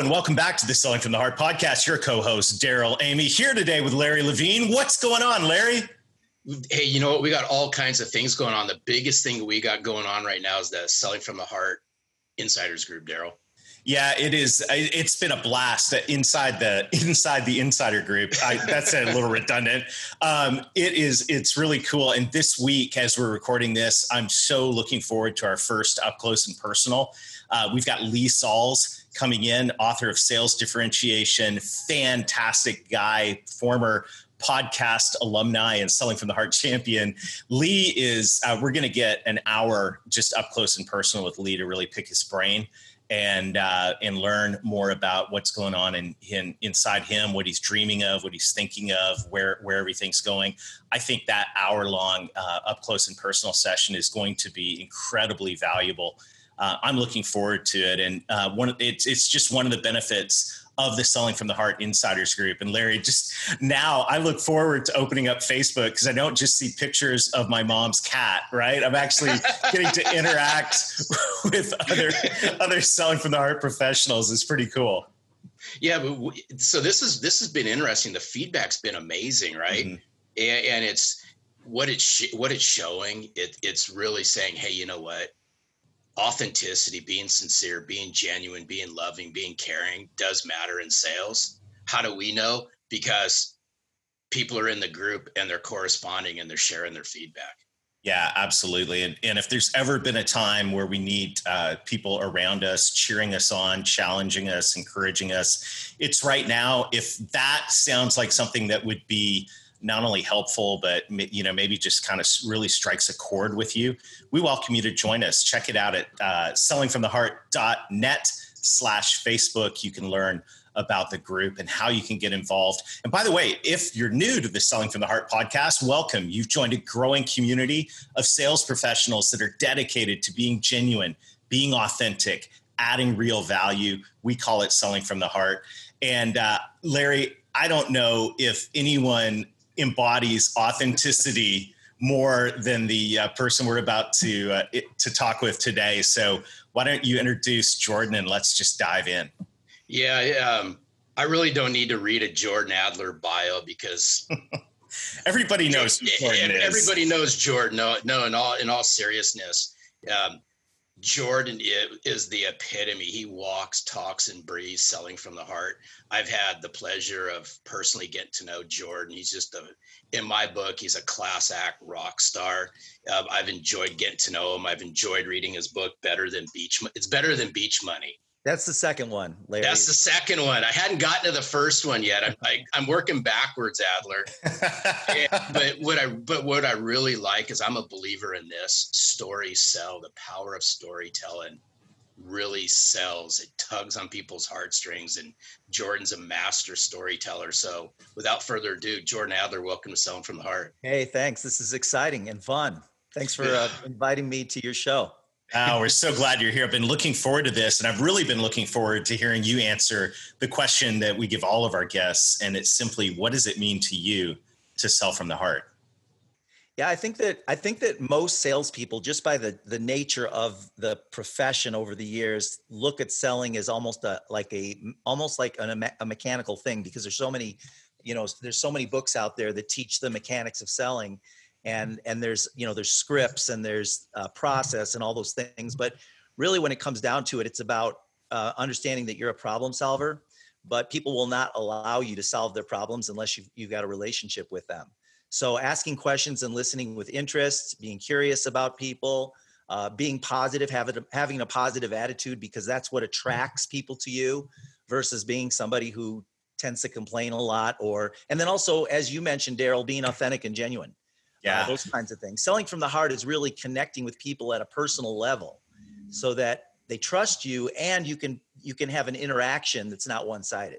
And welcome back to the Selling from the Heart podcast. Your co-host Darrell Amy here today with Larry Levine. What's going on, Larry? Hey, you know what? We got all kinds of things going on. The biggest thing we got going on right now is the Selling from the Heart Insiders Group, Darrell. Yeah, it is. It's been a blast inside the inside the insider group. I, that's a little redundant. Um, it is. It's really cool. And this week, as we're recording this, I'm so looking forward to our first up close and personal. Uh, we've got Lee Salz coming in, author of Sales Differentiation, fantastic guy, former podcast alumni and selling from the heart champion lee is uh, we're going to get an hour just up close and personal with lee to really pick his brain and uh, and learn more about what's going on in, in inside him, what he's dreaming of, what he's thinking of, where where everything's going. I think that hour long uh, up close and personal session is going to be incredibly valuable uh, I'm looking forward to it. And uh, one, it's it's just one of the benefits of the Selling from the Heart Insiders Group. And Larry, just now I look forward to opening up Facebook because I don't just see pictures of my mom's cat, right? I'm actually getting to interact with other other Selling from the Heart professionals. It's pretty cool. Yeah, but we, so this is this has been interesting. The feedback's been amazing, right? Mm-hmm. And, and, it's what it's what it's showing. It, it's really saying, hey, you know what? Authenticity, being sincere, being genuine, being loving, being caring does matter in sales. How do we know? Because people are in the group and they're corresponding and they're sharing their feedback. Yeah, absolutely. And, and if there's ever been a time where we need uh, people around us cheering us on, challenging us, encouraging us, it's right now. If that sounds like something that would be not only helpful, but you know maybe just kind of really strikes a chord with you, we welcome you to join us. Check it out at uh, sellingfromtheheart.net slash Facebook. You can learn about the group and how you can get involved. And by the way, if you're new to the Selling from the Heart podcast, welcome. You've joined a growing community of sales professionals that are dedicated to being genuine, being authentic, adding real value. We call it Selling from the Heart. And uh, Larry, I don't know if anyone embodies authenticity more than the uh, person we're about to uh, to talk with today. So why don't you introduce Jordan and let's just dive in? Yeah, um, I really don't need to read a Jordan Adler bio because everybody knows Jordan everybody knows Jordan. No, no, in all in all seriousness, um, Jordan is the epitome. He walks, talks, and breathes selling from the heart. I've had the pleasure of personally getting to know Jordan. He's just a, in my book, he's a class act rock star. Uh, I've enjoyed getting to know him. I've enjoyed reading his book. Better than Beach. It's better than Beach Money. That's the second one, Larry. That's the second one. I hadn't gotten to the first one yet. I'm I, am i am working backwards, Adler. and, but what I but what I really like is I'm a believer in this story sell. The power of storytelling really sells. It tugs on people's heartstrings, and Jordan's a master storyteller. So, without further ado, Jordan Adler, welcome to Selling from the Heart. Hey, thanks. This is exciting and fun. Thanks for uh, inviting me to your show. Oh, we're so glad you're here. I've been looking forward to this, and I've really been looking forward to hearing you answer the question that we give all of our guests. And it's simply, what does it mean to you to sell from the heart? Yeah, I think that I think that most salespeople, just by the the nature of the profession over the years, look at selling as almost a like a almost like an, a mechanical thing because there's so many, you know, there's so many books out there that teach the mechanics of selling and and there's you know there's scripts and there's uh, process and all those things but really when it comes down to it it's about uh, understanding that you're a problem solver but people will not allow you to solve their problems unless you've, you've got a relationship with them. So asking questions and listening with interest being curious about people uh, being positive having a, having a positive attitude because that's what attracts people to you versus being somebody who tends to complain a lot or and then also as you mentioned darrell being authentic and genuine yeah. Uh, those kinds of things. Selling from the heart is really connecting with people at a personal level so that they trust you and you can you can have an interaction that's not one-sided.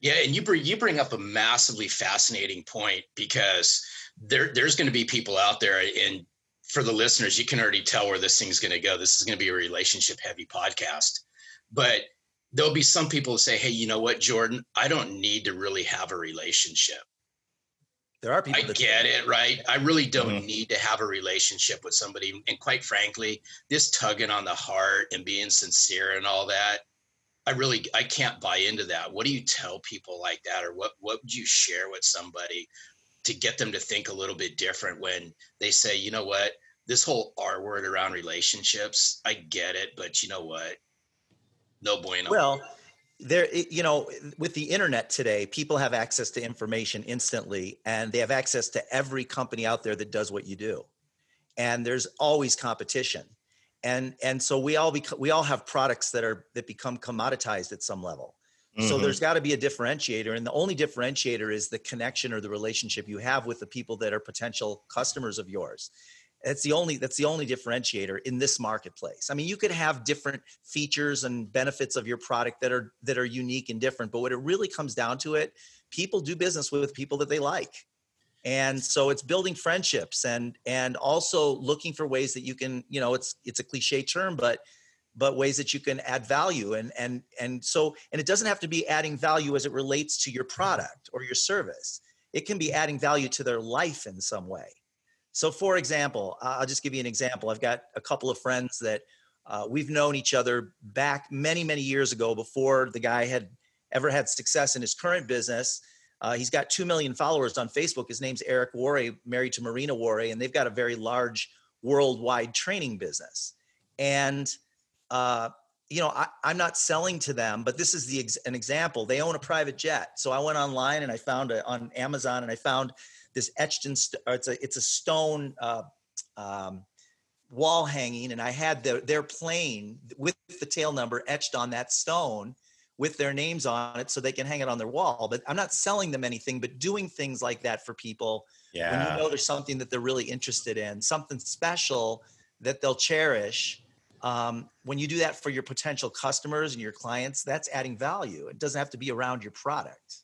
Yeah, and you bring you bring up a massively fascinating point because there there's going to be people out there, and for the listeners, you can already tell where this thing's going to go. This is going to be a relationship heavy podcast, but there'll be some people who say, "Hey, you know what, Jordan? I don't need to really have a relationship." There are people. I get it, right? I really don't mm-hmm. need to have a relationship with somebody. And quite frankly, this tugging on the heart and being sincere and all that, I really I can't buy into that. What do you tell people like that, or what what would you share with somebody to get them to think a little bit different when they say, you know what, this whole R word around relationships, I get it, but you know what, no bueno. Well there you know with the internet today people have access to information instantly and they have access to every company out there that does what you do. And there's always competition. And and so we all bec- we all have products that are that become commoditized at some level. Mm-hmm. so there's got to be a differentiator and the only differentiator is the connection or the relationship you have with the people that are potential customers of yours that's the only that's the only differentiator in this marketplace. I mean, you could have different features and benefits of your product that are that are unique and different, but what it really comes down to it, people do business with people that they like. And so it's building friendships and and also looking for ways that you can, you know, it's it's a cliche term, but but ways that you can add value and and and so and it doesn't have to be adding value as it relates to your product or your service. It can be adding value to their life in some way so, for example, I'll just give you an example. I've got a couple of friends that uh, we've known each other back many, many years ago before the guy had ever had success in his current business. Uh, he's got 2 million followers on Facebook. His name's Eric Worre, married to Marina Worre, and they've got a very large worldwide training business. And, uh, you know, I, am not selling to them, but this is the ex- an example. They own a private jet. So I went online and I found it on Amazon and I found this etched in st- it's a it's a stone uh, um, wall hanging, and I had the, their plane with the tail number etched on that stone with their names on it, so they can hang it on their wall. But I'm not selling them anything, but doing things like that for people yeah. when you know there's something that they're really interested in, something special that they'll cherish. Um, when you do that for your potential customers and your clients, that's adding value. It doesn't have to be around your product.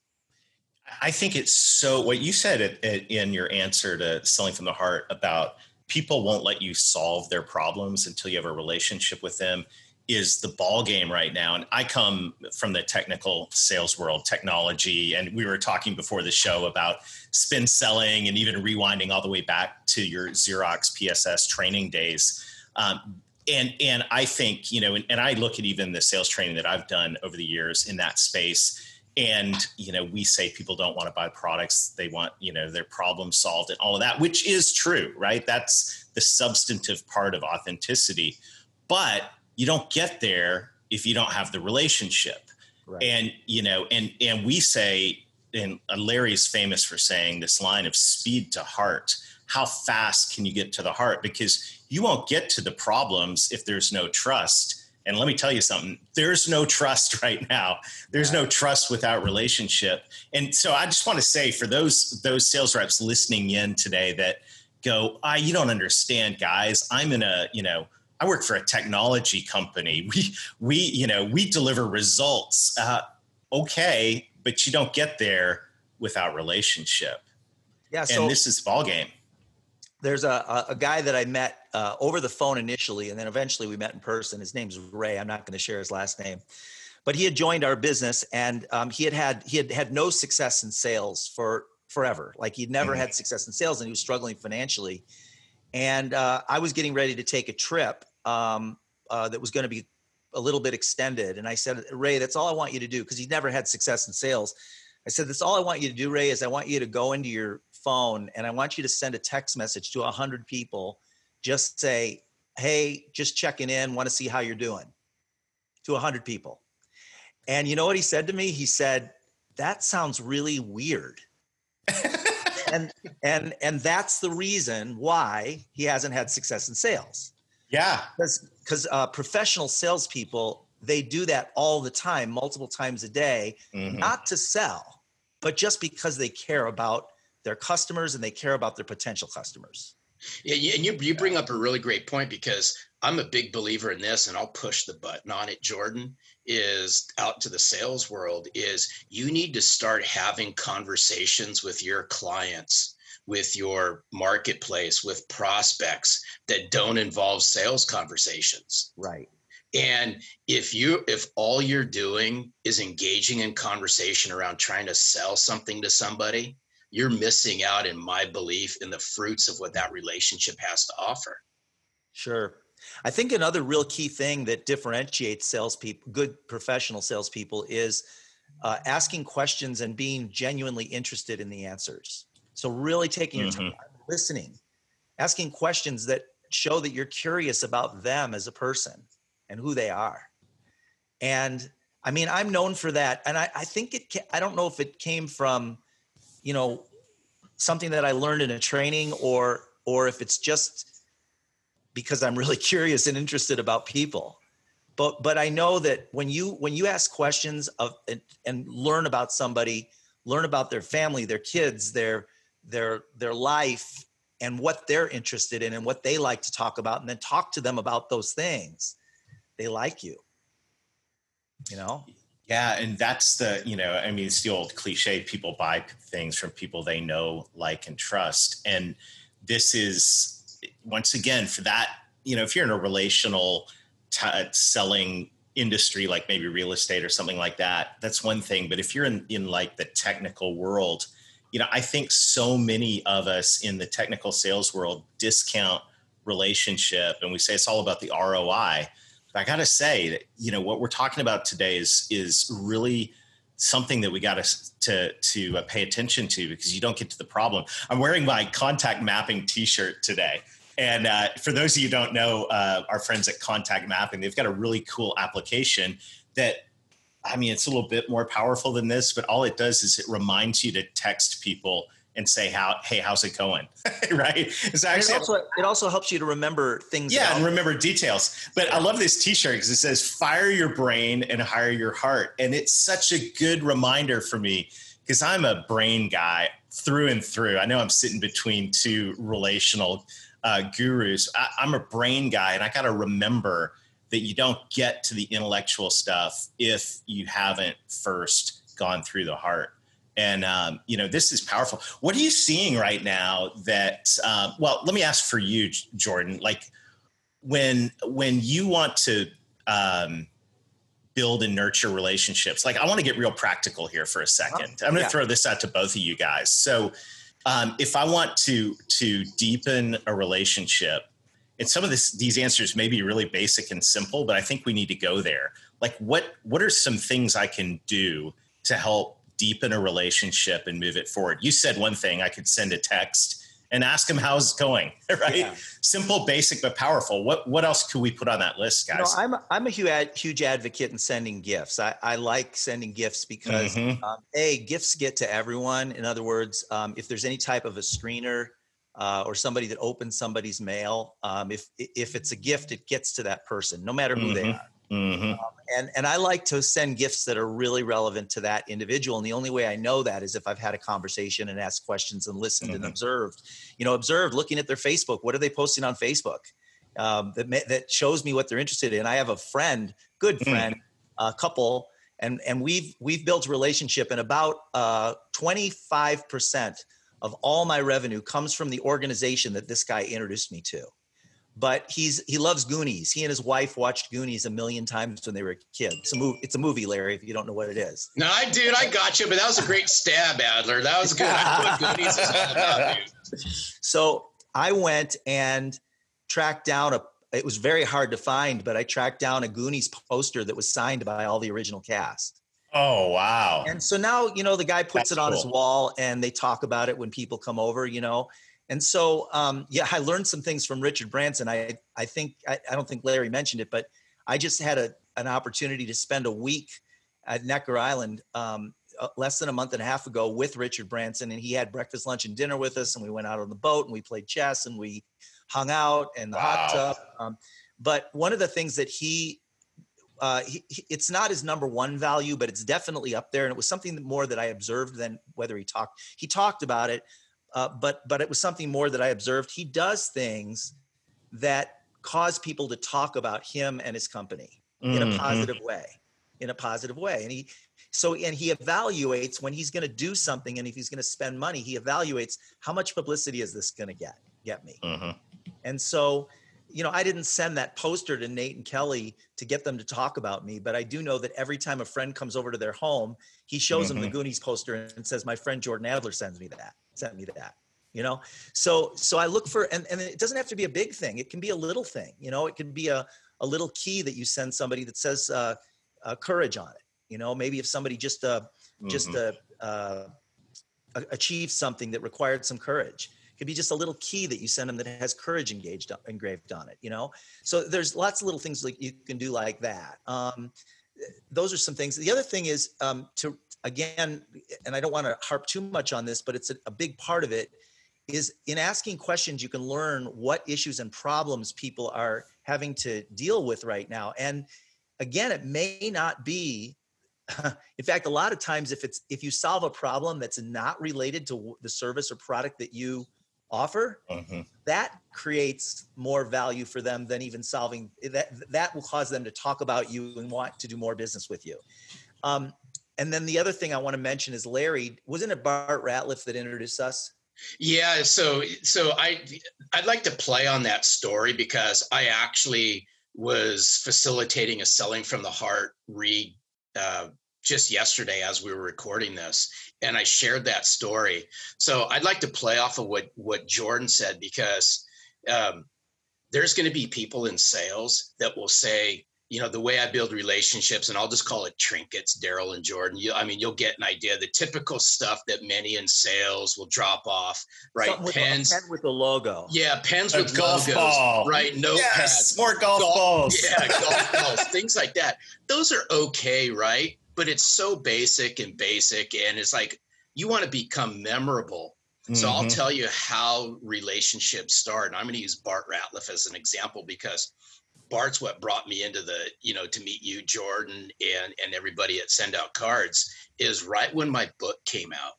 I think it's so what you said it, it, in your answer to selling from the heart about people won't let you solve their problems until you have a relationship with them is the ball game right now. And i come from the technical sales world technology and we were talking before the show about spin selling and even rewinding all the way back to your xerox pss training days. Um, and and i think you know and, and i look at even the sales training that i've done over the years in that space and you know we say people don't want to buy products they want you know their problem solved and all of that which is true right? That's the substantive part of authenticity. But you don't get there if you don't have the relationship. Right. and you know and and we say and larry's famous for saying this line of speed to heart. How fast can you get to the heart? Because you won't get to the problems if there's no trust and let me tell you something, there's no trust right now. There's no trust without relationship. And so I just want to say for those those sales reps listening in today that go, I you don't understand, guys. I'm in a, you know, I work for a technology company. We we, you know, we deliver results. Uh, okay, but you don't get there without relationship. Yeah. So, and this is ball game there's a, a guy that I met uh, over the phone initially, and then eventually we met in person. His name's Ray. I'm not going to share his last name, but he had joined our business, and um, he had had he had had no success in sales for forever. Like he'd never mm-hmm. had success in sales, and he was struggling financially. And uh, I was getting ready to take a trip um, uh, that was going to be a little bit extended, and I said, Ray, that's all I want you to do because he'd never had success in sales. I said, that's all I want you to do, Ray, is I want you to go into your phone and I want you to send a text message to 100 people. Just say, hey, just checking in, want to see how you're doing to 100 people. And you know what he said to me? He said, that sounds really weird. and and and that's the reason why he hasn't had success in sales. Yeah, because because uh, professional salespeople they do that all the time, multiple times a day, mm-hmm. not to sell, but just because they care about their customers and they care about their potential customers. Yeah, and you you bring up a really great point because I'm a big believer in this, and I'll push the button on it. Jordan is out to the sales world. Is you need to start having conversations with your clients, with your marketplace, with prospects that don't involve sales conversations. Right. And if you if all you're doing is engaging in conversation around trying to sell something to somebody, you're missing out in my belief in the fruits of what that relationship has to offer. Sure. I think another real key thing that differentiates salespeople, good professional salespeople, is uh, asking questions and being genuinely interested in the answers. So, really taking your mm-hmm. time, listening, asking questions that show that you're curious about them as a person and who they are. And I mean, I'm known for that. And I, I think it, I don't know if it came from you know something that i learned in a training or or if it's just because i'm really curious and interested about people. But but i know that when you when you ask questions of and, and learn about somebody learn about their family their kids their their their life and what they're interested in and what they like to talk about and then talk to them about those things. They like you. You know yeah, and that's the, you know, I mean, it's the old cliche people buy things from people they know, like, and trust. And this is, eh, once again, for that, you know, if you're in a relational t- selling industry, like maybe real estate or something like that, that's one thing. But if you're in, in like the technical world, you know, I think so many of us in the technical sales world discount relationship and we say it's all about the ROI I got to say that you know what we're talking about today is is really something that we got to to to uh, pay attention to because you don't get to the problem. I'm wearing my contact mapping T-shirt today, and uh, for those of you who don't know, uh, our friends at Contact Mapping, they've got a really cool application that. I mean, it's a little bit more powerful than this, but all it does is it reminds you to text people and say how hey how's it going? Right? It's actually it also, it also helps you to remember things yeah and remember details. But i love this t-shirt because it says fire your brain and hire your heart. And it's such a good reminder for me because i'm a brain guy through and through. I know i'm sitting between two relational uh, gurus. I, i'm a brain guy and i got to remember that you don't get to the intellectual stuff if you haven't first gone through the heart and um, you know this is powerful. What are you seeing right now that uh, well let me ask for you jordan like when when you want to um, build and nurture relationships like i want to get real practical here for a second. Oh, i'm going to yeah. throw this out to both of you guys. So um, if i want to to deepen a relationship and some of this these answers may be really basic and simple but i think we need to go there. Like what what are some things i can do to help deepen a relationship and move it forward. You said one thing, I could send a text and ask him how's it going, right? Yeah. Simple, basic, but powerful. What what else could we put on that list, guys? You know, I'm a, I'm a huge huge advocate in sending gifts. I, I like sending gifts because mm-hmm. um, a gifts get to everyone. In other words, um, if there's any type of a screener uh, or somebody that opens somebody's mail, um, if if it's a gift, it gets to that person, no matter who mm-hmm. they are. Mm-hmm. Um, and and I like to send gifts that are really relevant to that individual. And the only way I know that is if I've had a conversation and asked questions and listened mm-hmm. and observed. You know, observed, looking at their Facebook. What are they posting on Facebook? Um, that that shows me what they're interested in. I have a friend, good mm. friend, a mm. couple, and and we've we've built a relationship. And about twenty five percent of all my revenue comes from the organization that this guy introduced me to but he's he loves Goonies. He and his wife watched Goonies a million times when they were kids. It's a movie. It's a movie, Larry. If you don't know what it is. No, I dude, I got you. But that was a great stab, Adler. That was good. I know Goonies about. So I went and tracked down a. It was very hard to find, but I tracked down a Goonies poster that was signed by all the original cast. Oh wow! And so now you know the guy puts That's it on cool. his wall, and they talk about it when people come over. You know, and so, um, yeah, I learned some things from Richard Branson. I, I think, I, I, don't think Larry mentioned it, but I just had a, an opportunity to spend a week at Necker Island um, uh, less than a month and a half ago with Richard Branson. And he had breakfast, lunch, and dinner with us. And we went out on the boat and we played chess and we hung out in the wow. hot tub. Um, but one of the things that he, uh, he, it's not his number one value, but it's definitely up there. And it was something more that I observed than whether he talked. He talked about it, uh, but but it was something more that I observed. He does things that cause people to talk about him and his company mm-hmm. in a mm-hmm. positive way, in a positive way, and he. So and he evaluates when he's going to do something and if he's going to spend money, he evaluates how much publicity is this going to get get me. Mm-hmm. And so you know, I didn't send that poster to Nate and Kelly to get them to talk about me, but I do know that every time a friend comes over to their home, he shows mm-hmm. them the mm-hmm. Goonies poster and says, "My friend Jordan Adler sends me that. Sent me that." You know, so so I look for, and and it doesn't have to be a big thing. It can be a little thing. You know, it can be a a little key that you send somebody that says uh, uh, courage on it. You know, maybe if somebody just uh, mm-hmm. just uh, uh, achieved something that required some courage it could be just a little key that you send them that has courage engaged engraved on it you know so there's lots of little things like you can do like that um, those are some things the other thing is um, to again and i don't want to harp too much on this but it's a, a big part of it is in asking questions you can learn what issues and problems people are having to deal with right now and again it may not be in fact a lot of times if it's if you solve a problem that's not related to the service or product that you offer mm-hmm. that creates more value for them than even solving that that will cause them to talk about you and want to do more business with you um, and then the other thing i want to mention is larry wasn't it bart ratliff that introduced us? Yeah so so i i'd like to play on that story because i actually was facilitating a selling from the heart read uh, just yesterday as we were recording this and i shared that story. So i'd like to play off of what what jordan said because um, there's going to be people in sales that will say you know the way i build relationships and i'll just call it trinkets darrell and jordan you, i mean you'll get an idea. The typical stuff that many in sales will drop off right? With pens pen with the logo. Yeah pens a with golf logos ball. right? No yes, more golf, golf balls. Yeah golf balls things like that. Those are okay right? But it's so basic and basic and it's like you want to become memorable. Mm-hmm. so i'll mm-hmm. tell you how relationships start and i'm going to use bart ratliff as an example because bart's what brought me into the you know to meet you jordan and and everybody at send out cards is right when my book came out.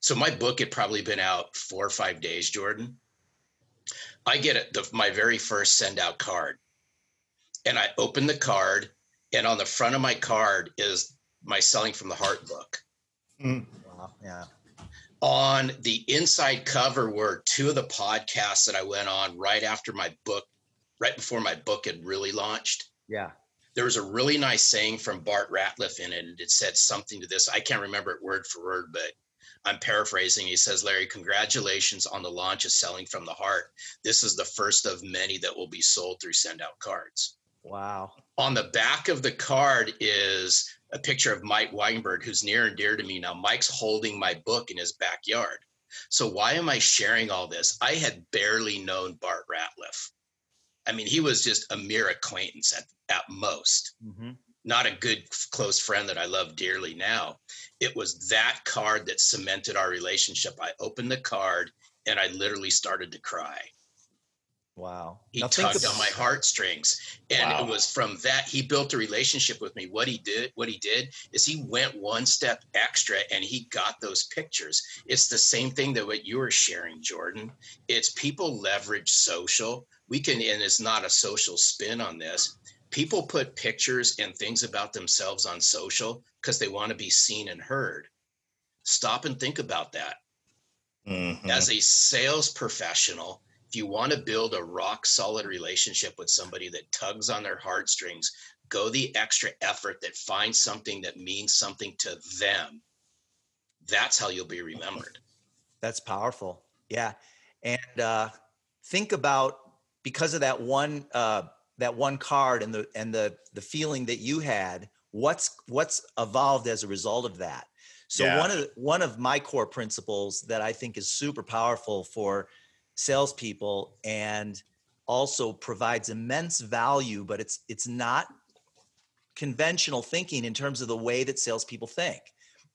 So my book had probably been out four or five days jordan. I get it the, my very first send out card. And i open the card and on the front of my card is my selling from the heart book. Mm. wow, yeah. On the inside cover were two of the podcasts that i went on right after my book right before my book had really launched yeah there was a really nice saying from bart ratliff in it and it said something to this i can't remember it word for word but I'm paraphrasing. He says, Larry, congratulations on the launch of Selling from the Heart. This is the first of many that will be sold through Send Out Cards. Wow. On the back of the card is a picture of Mike Weinberg, who's near and dear to me now. Mike's holding my book in his backyard. So why am I sharing all this? I had barely known Bart Ratliff. I mean, he was just a mere acquaintance at, at most, mm-hmm. not a good close friend that I love dearly now. It was that card that cemented our relationship. I opened the card and I literally started to cry. Wow. He now tugged on my heartstrings. And wow. it was from that he built a relationship with me. What he did, what he did is he went one step extra and he got those pictures. It's the same thing that what you were sharing, Jordan. It's people leverage social. We can, and it's not a social spin on this. People put pictures and things about themselves on social because they want to be seen and heard. Stop and think about that. Mm-hmm. As a sales professional, if you want to build a rock solid relationship with somebody that tugs on their heartstrings, go the extra effort that finds something that means something to them. That's how you'll be remembered. That's powerful. Yeah. And uh, think about because of that one uh, that one card and the and the the feeling that you had, what's what's evolved as a result of that. So yeah. one of one of my core principles that I think is super powerful for salespeople and also provides immense value, but it's it's not conventional thinking in terms of the way that salespeople think.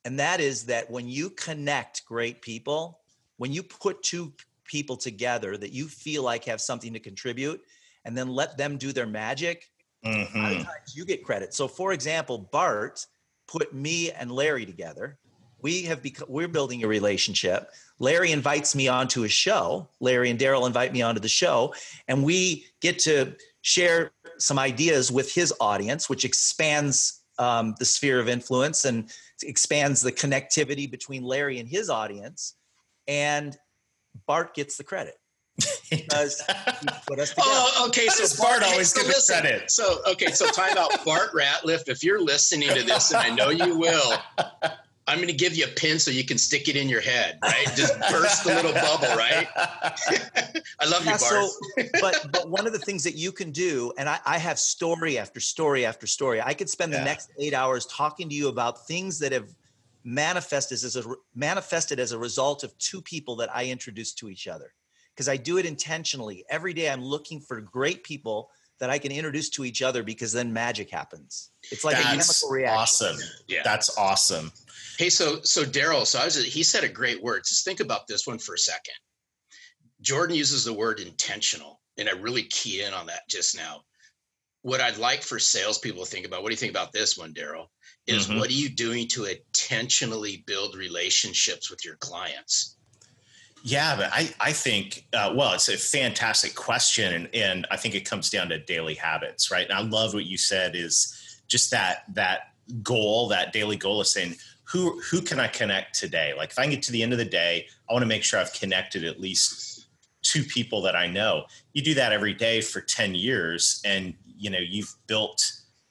And that is that when you connect great people, when you put two people together that you feel like have something to contribute, and then let them do their magic, mm-hmm. a lot of times you get credit. So, for example, Bart put me and Larry together. We have become we're building a relationship. Larry invites me onto a show. Larry and Daryl invite me onto the show, and we get to share some ideas with his audience, which expands um, the sphere of influence and expands the connectivity between Larry and his audience. And Bart gets the credit because put us oh, together. Oh, okay. So Bart, Bart always gets the credit. So okay, so time out, Bart Ratliff. If you're listening to this, and I know you will, I'm going to give you a pin so you can stick it in your head, right? Just burst the little bubble, right? I love yeah, you, Bart. So, but but one of the things that you can do, and I, I have story after story after story. I could spend yeah. the next eight hours talking to you about things that have manifested as a manifested as a result of two people that I introduced to each other because I do it intentionally. Every day I'm looking for great people that I can introduce to each other because then magic happens. It's like That's a chemical reaction. Awesome. Yeah. That's awesome. Hey, so so Darrell, so I was he said a great word. Just think about this one for a second. Jordan uses the word intentional, and I really key in on that just now. What I'd like for salespeople to think about, what do you think about this one, Darrell? Is mm-hmm. what are you doing to intentionally build relationships with your clients? Yeah, but I, I think, uh, well, it's a fantastic question. And, and I think it comes down to daily habits, right? And I love what you said is just that, that goal, that daily goal of saying, who, who can I connect today? Like if I get to the end of the day, I want to make sure I've connected at least two people that I know. You do that every day for 10 years and, you know, you've built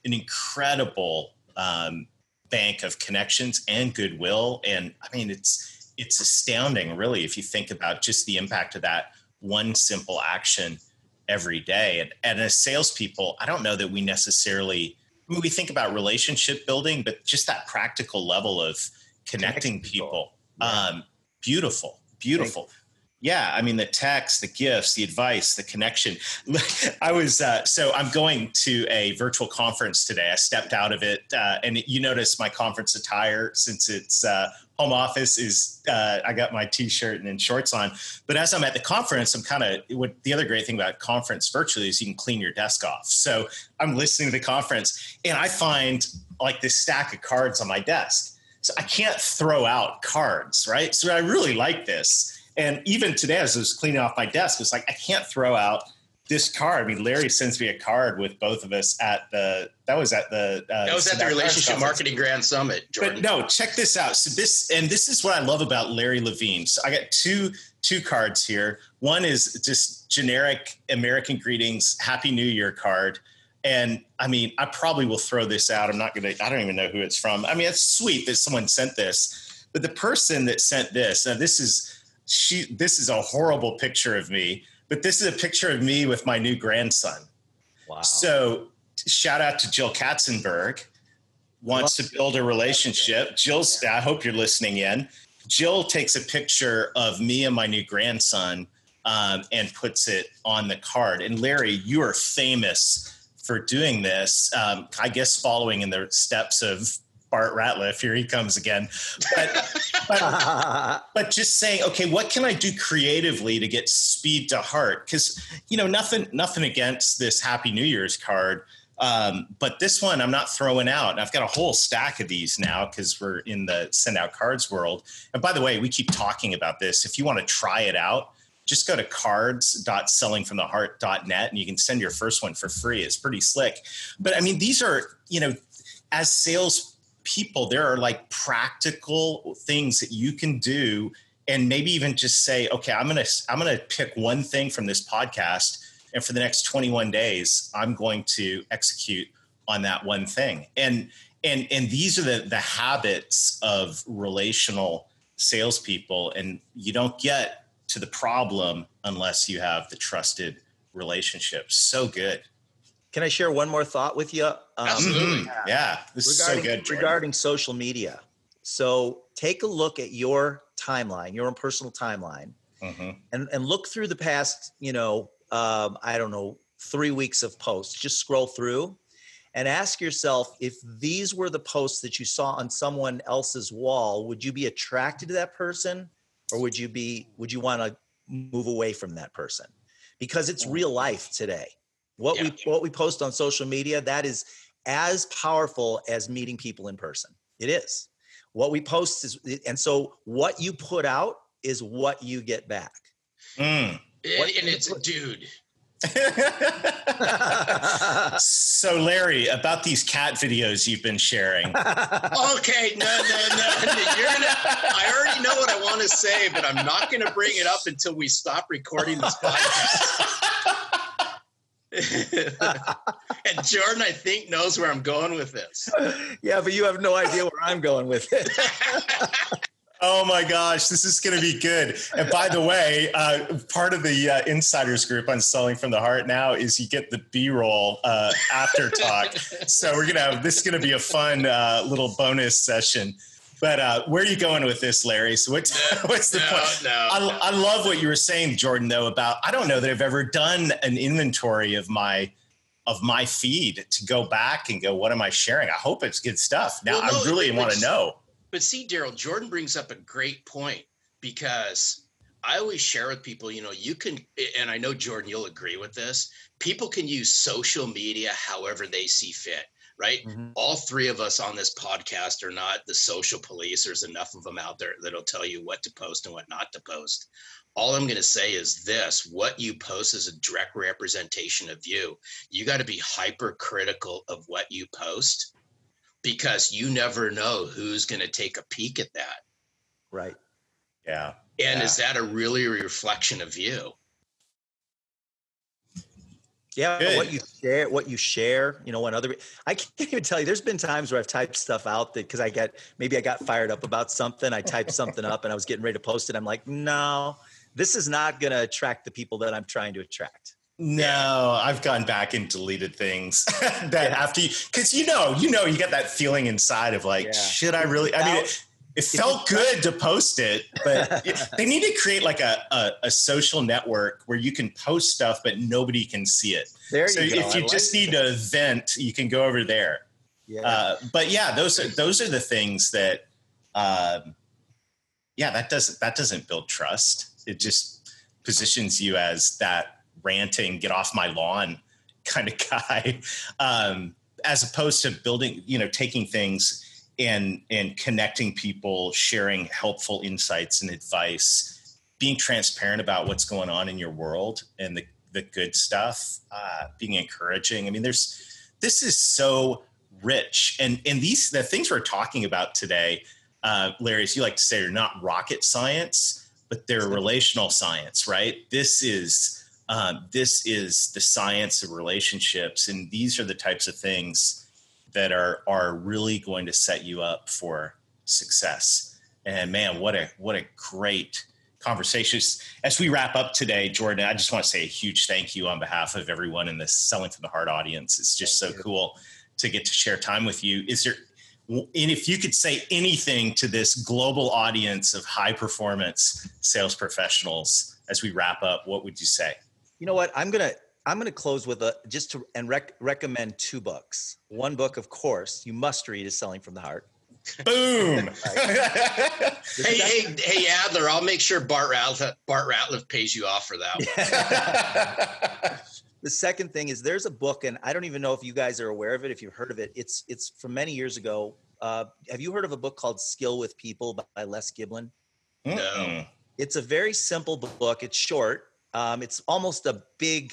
an incredible um, bank of connections and goodwill. And I mean, it's, it's astounding, really, if you think about just the impact of that one simple action every day. And, and as salespeople, I don't know that we necessarily I mean, we think about relationship building, but just that practical level of connecting people. people. Yeah. Um, beautiful, beautiful. Yeah, I mean the text, the gifts, the advice, the connection. I was uh, so I'm going to a virtual conference today. I stepped out of it, uh, and you notice my conference attire since it's uh, home office is uh, I got my t-shirt and then shorts on. But as I'm at the conference, I'm kind of what the other great thing about conference virtually is you can clean your desk off. So I'm listening to the conference, and I find like this stack of cards on my desk. So I can't throw out cards, right? So I really like this and even today, as I was cleaning off my desk, it's like I can't throw out this card. I mean, Larry sends me a card with both of us at the. That was at the. Uh, that was at the Relationship Marketing Grand Summit, Jordan. But no, check this out. So this, and this is what I love about Larry Levine. So I got two two cards here. One is just generic American greetings, Happy New Year card. And I mean, I probably will throw this out. I'm not going to, I don't even know who it's from. I mean, it's sweet that someone sent this, but the person that sent this, now this is she this is a horrible picture of me, but this is a picture of me with my new grandson. Wow. So shout out to Jill Katzenberg. Wants to build a relationship. Jill's I hope you're listening in. Jill takes a picture of me and my new grandson um, and puts it on the card. And Larry, you are famous for doing this. Um, I guess following in the steps of Bart Ratliff. Here he comes again. But, but, but, just saying, okay, what can I do creatively to get speed to heart? Because you know, nothing, nothing against this Happy New Year's card, um, but this one I'm not throwing out. And I've got a whole stack of these now because we're in the send out cards world. And by the way, we keep talking about this. If you want to try it out, just go to cards.sellingfromtheheart.net and you can send your first one for free. It's pretty slick. But I mean, these are, you know, as sales people there are like practical things that you can do and maybe even just say okay i'm gonna i'm gonna pick one thing from this podcast and for the next 21 days i'm going to execute on that one thing. And and and these are the the habits of relational salespeople and you don't get to the problem unless you have the trusted relationship. So good. Can I share one more thought with you? Um, Absolutely. Yeah. yeah. This regarding, is so good. Jordan. Regarding social media. So take a look at your timeline, your own personal timeline, mm-hmm. and, and look through the past, you know, um, I don't know, three weeks of posts. Just scroll through and ask yourself if these were the posts that you saw on someone else's wall, would you be attracted to that person or would you be, would you want to move away from that person? Because it's real life today what yeah. we what we post on social media, that is as powerful as meeting people in person. It is. What we post is and so what you put out is what you get back. Mm. And, and it's dude. so Larry, about these cat videos you've been sharing. okay, no, no, no. You're gonna I already know what I want to say, but I'm not gonna bring it up until we stop recording this podcast. and Jordan, I think, knows where I'm going with this. Yeah, but you have no idea where I'm going with it. Oh my gosh, this is going to be good. And by the way, uh, part of the uh, insiders group on Selling from the Heart now is you get the B roll uh, after talk. so we're going to have this is going to be a fun uh, little bonus session. But uh, where are you going with this, Larry? So what's, what's the no, point? No, I, no. I love what you were saying, Jordan, though, about I don't know that I've ever done an inventory of my of my feed to go back and go, what am I sharing? I hope it's good stuff. Now Well, no, I really want to know. But see, Darrell, Jordan brings up a great point because I always share with people, you know, you can, and I know Jordan, you'll agree with this. People can use social media however they see fit, right? Mhm. All three of us on this podcast are not the social police. There's enough of them out there that'll tell you what to post and what not to post. All I'm going to say is this what you post is a direct representation of you. You got to be hypercritical of what you post because you never know who's going to take a peek at that. right. Yeah. And Yeah. is that a really a reflection of you? Yeah, Good. what you share, what you share, you know, when other I can't even tell you. There's been times where I've typed stuff out that because I got maybe I got fired up about something. I typed something up and I was getting ready to post it. I'm like, no, this is not going to attract the people that I'm trying to attract. No, I've gone back and deleted things that after you, because you know, you know, you get that feeling inside of like, Yeah. should I really? I mean, it, it felt good to post it, but it- they need to create like a, a a social network where you can post stuff, but nobody can see it. There So you go. So if you like just it. need to vent, you can go over there. yeah, Uh, but yeah, those are those are the things that, um, yeah, that doesn't that doesn't build trust. It just positions you as that ranting, get off my lawn kind of guy, um, as opposed to building, you know, taking things and and connecting people, sharing helpful insights and advice, being transparent about what's going on in your world and the the good stuff, uh, being encouraging. I mean, there's this is so rich. And and these the things we're talking about today uh larry as you like to say are not rocket science but they're relational science right? This is um, this is the science of relationships and these are the types of things that are are really going to set you up for success and man what a what a great conversation as we wrap up today jordan i just want to say a huge thank you on behalf of everyone in this selling from the heart audience it's just Thank so you. cool to get to share time with you. Is there, and if you could say anything to this global audience of high performance sales professionals as we wrap up, what would you say? you know what? I'm gonna I'm gonna close with a just to and rec- recommend two books. One book, of course, you must read is Selling from the Heart. Boom. Hey, second- hey, hey, Adler! I'll make sure Bart Ratliff, Bart Ratliff pays you off for that. One. the second thing is there's a book and i don't even know if you guys are aware of it if you've heard of it it's it's from many years ago uh, have you heard of a book called skill with people by les giblin Mm-mm. it's a very simple book it's short um, it's almost a big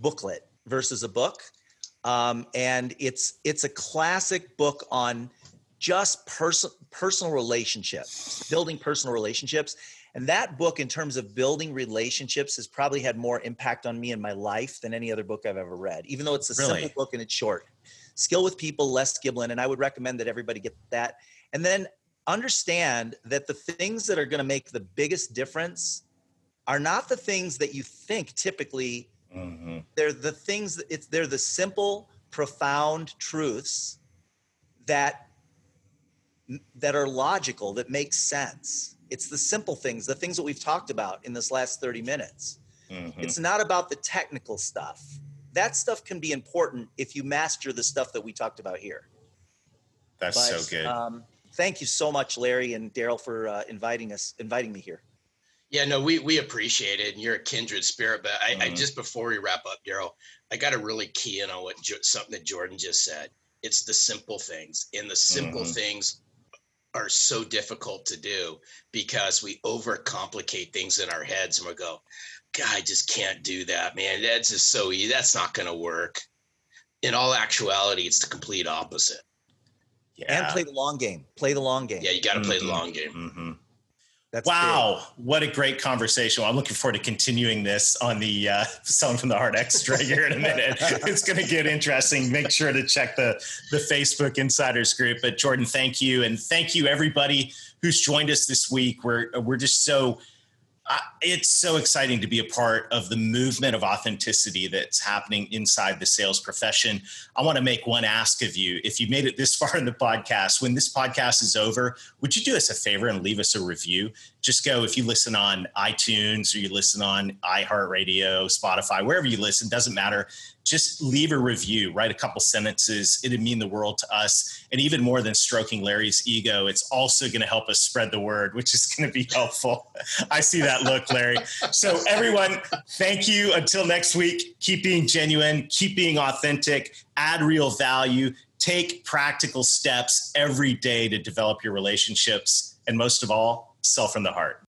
booklet versus a book. Um, and it's it's a classic book on just person personal relationships building personal relationships. And that book in terms of building relationships has probably had more impact on me in my life than any other book i've ever read even though it's a Really? simple book and it's short. Skill with people les giblin and i would recommend that everybody get that. And then understand that the things that are going to make the biggest difference are not the things that you think typically Mhm. they're the things that it's they're the simple profound truths that that are logical that make sense it's the simple things the things that we've talked about in this last 30 minutes Mhm. it's not about the technical stuff that stuff can be important if you master the stuff that we talked about here That's but, so good. um, thank you so much larry and darrell for uh, inviting us inviting me here Yeah, no, we we appreciate it, and you're a kindred spirit. But I, I Mhm. just before we wrap up, Darrell, I got to really key in on what jo- something that Jordan just said. It's the simple things, and the simple Mhm. things are so difficult to do because we overcomplicate things in our heads and we go, God, I just can't do that, man. That's just so easy. That's not going to work. In all actuality, it's the complete opposite. Yeah. And play the long game. Play the long game. Yeah, you got to mm-hmm. play the mm-hmm. long game. That's wow, big. what a great conversation. Well, I'm looking forward to continuing this on the uh, Selling from the Heart Extra here in a minute. it's going to get interesting. Make sure to check the, the Facebook Insiders group. But Jordan, thank you. And thank you, everybody who's joined us this week. We're, we're just so it's so exciting to be a part of the movement of authenticity that's happening inside the sales profession. I want to make one ask of you. If you made it this far in the podcast, when this podcast is over, would you do us a favor and leave us a review? Just go if you listen on iTunes or you listen on iHeartRadio, Spotify, wherever you listen, doesn't matter just leave a review, write a couple sentences. It'd mean the world to us. And even more than stroking Larry's ego, it's also going to help us spread the word, which is going to be helpful. I see that look, Larry. So, everyone, thank you. Until next week, keep being genuine, keep being authentic, add real value, take practical steps every day to develop your relationships. And most of all, sell from the heart.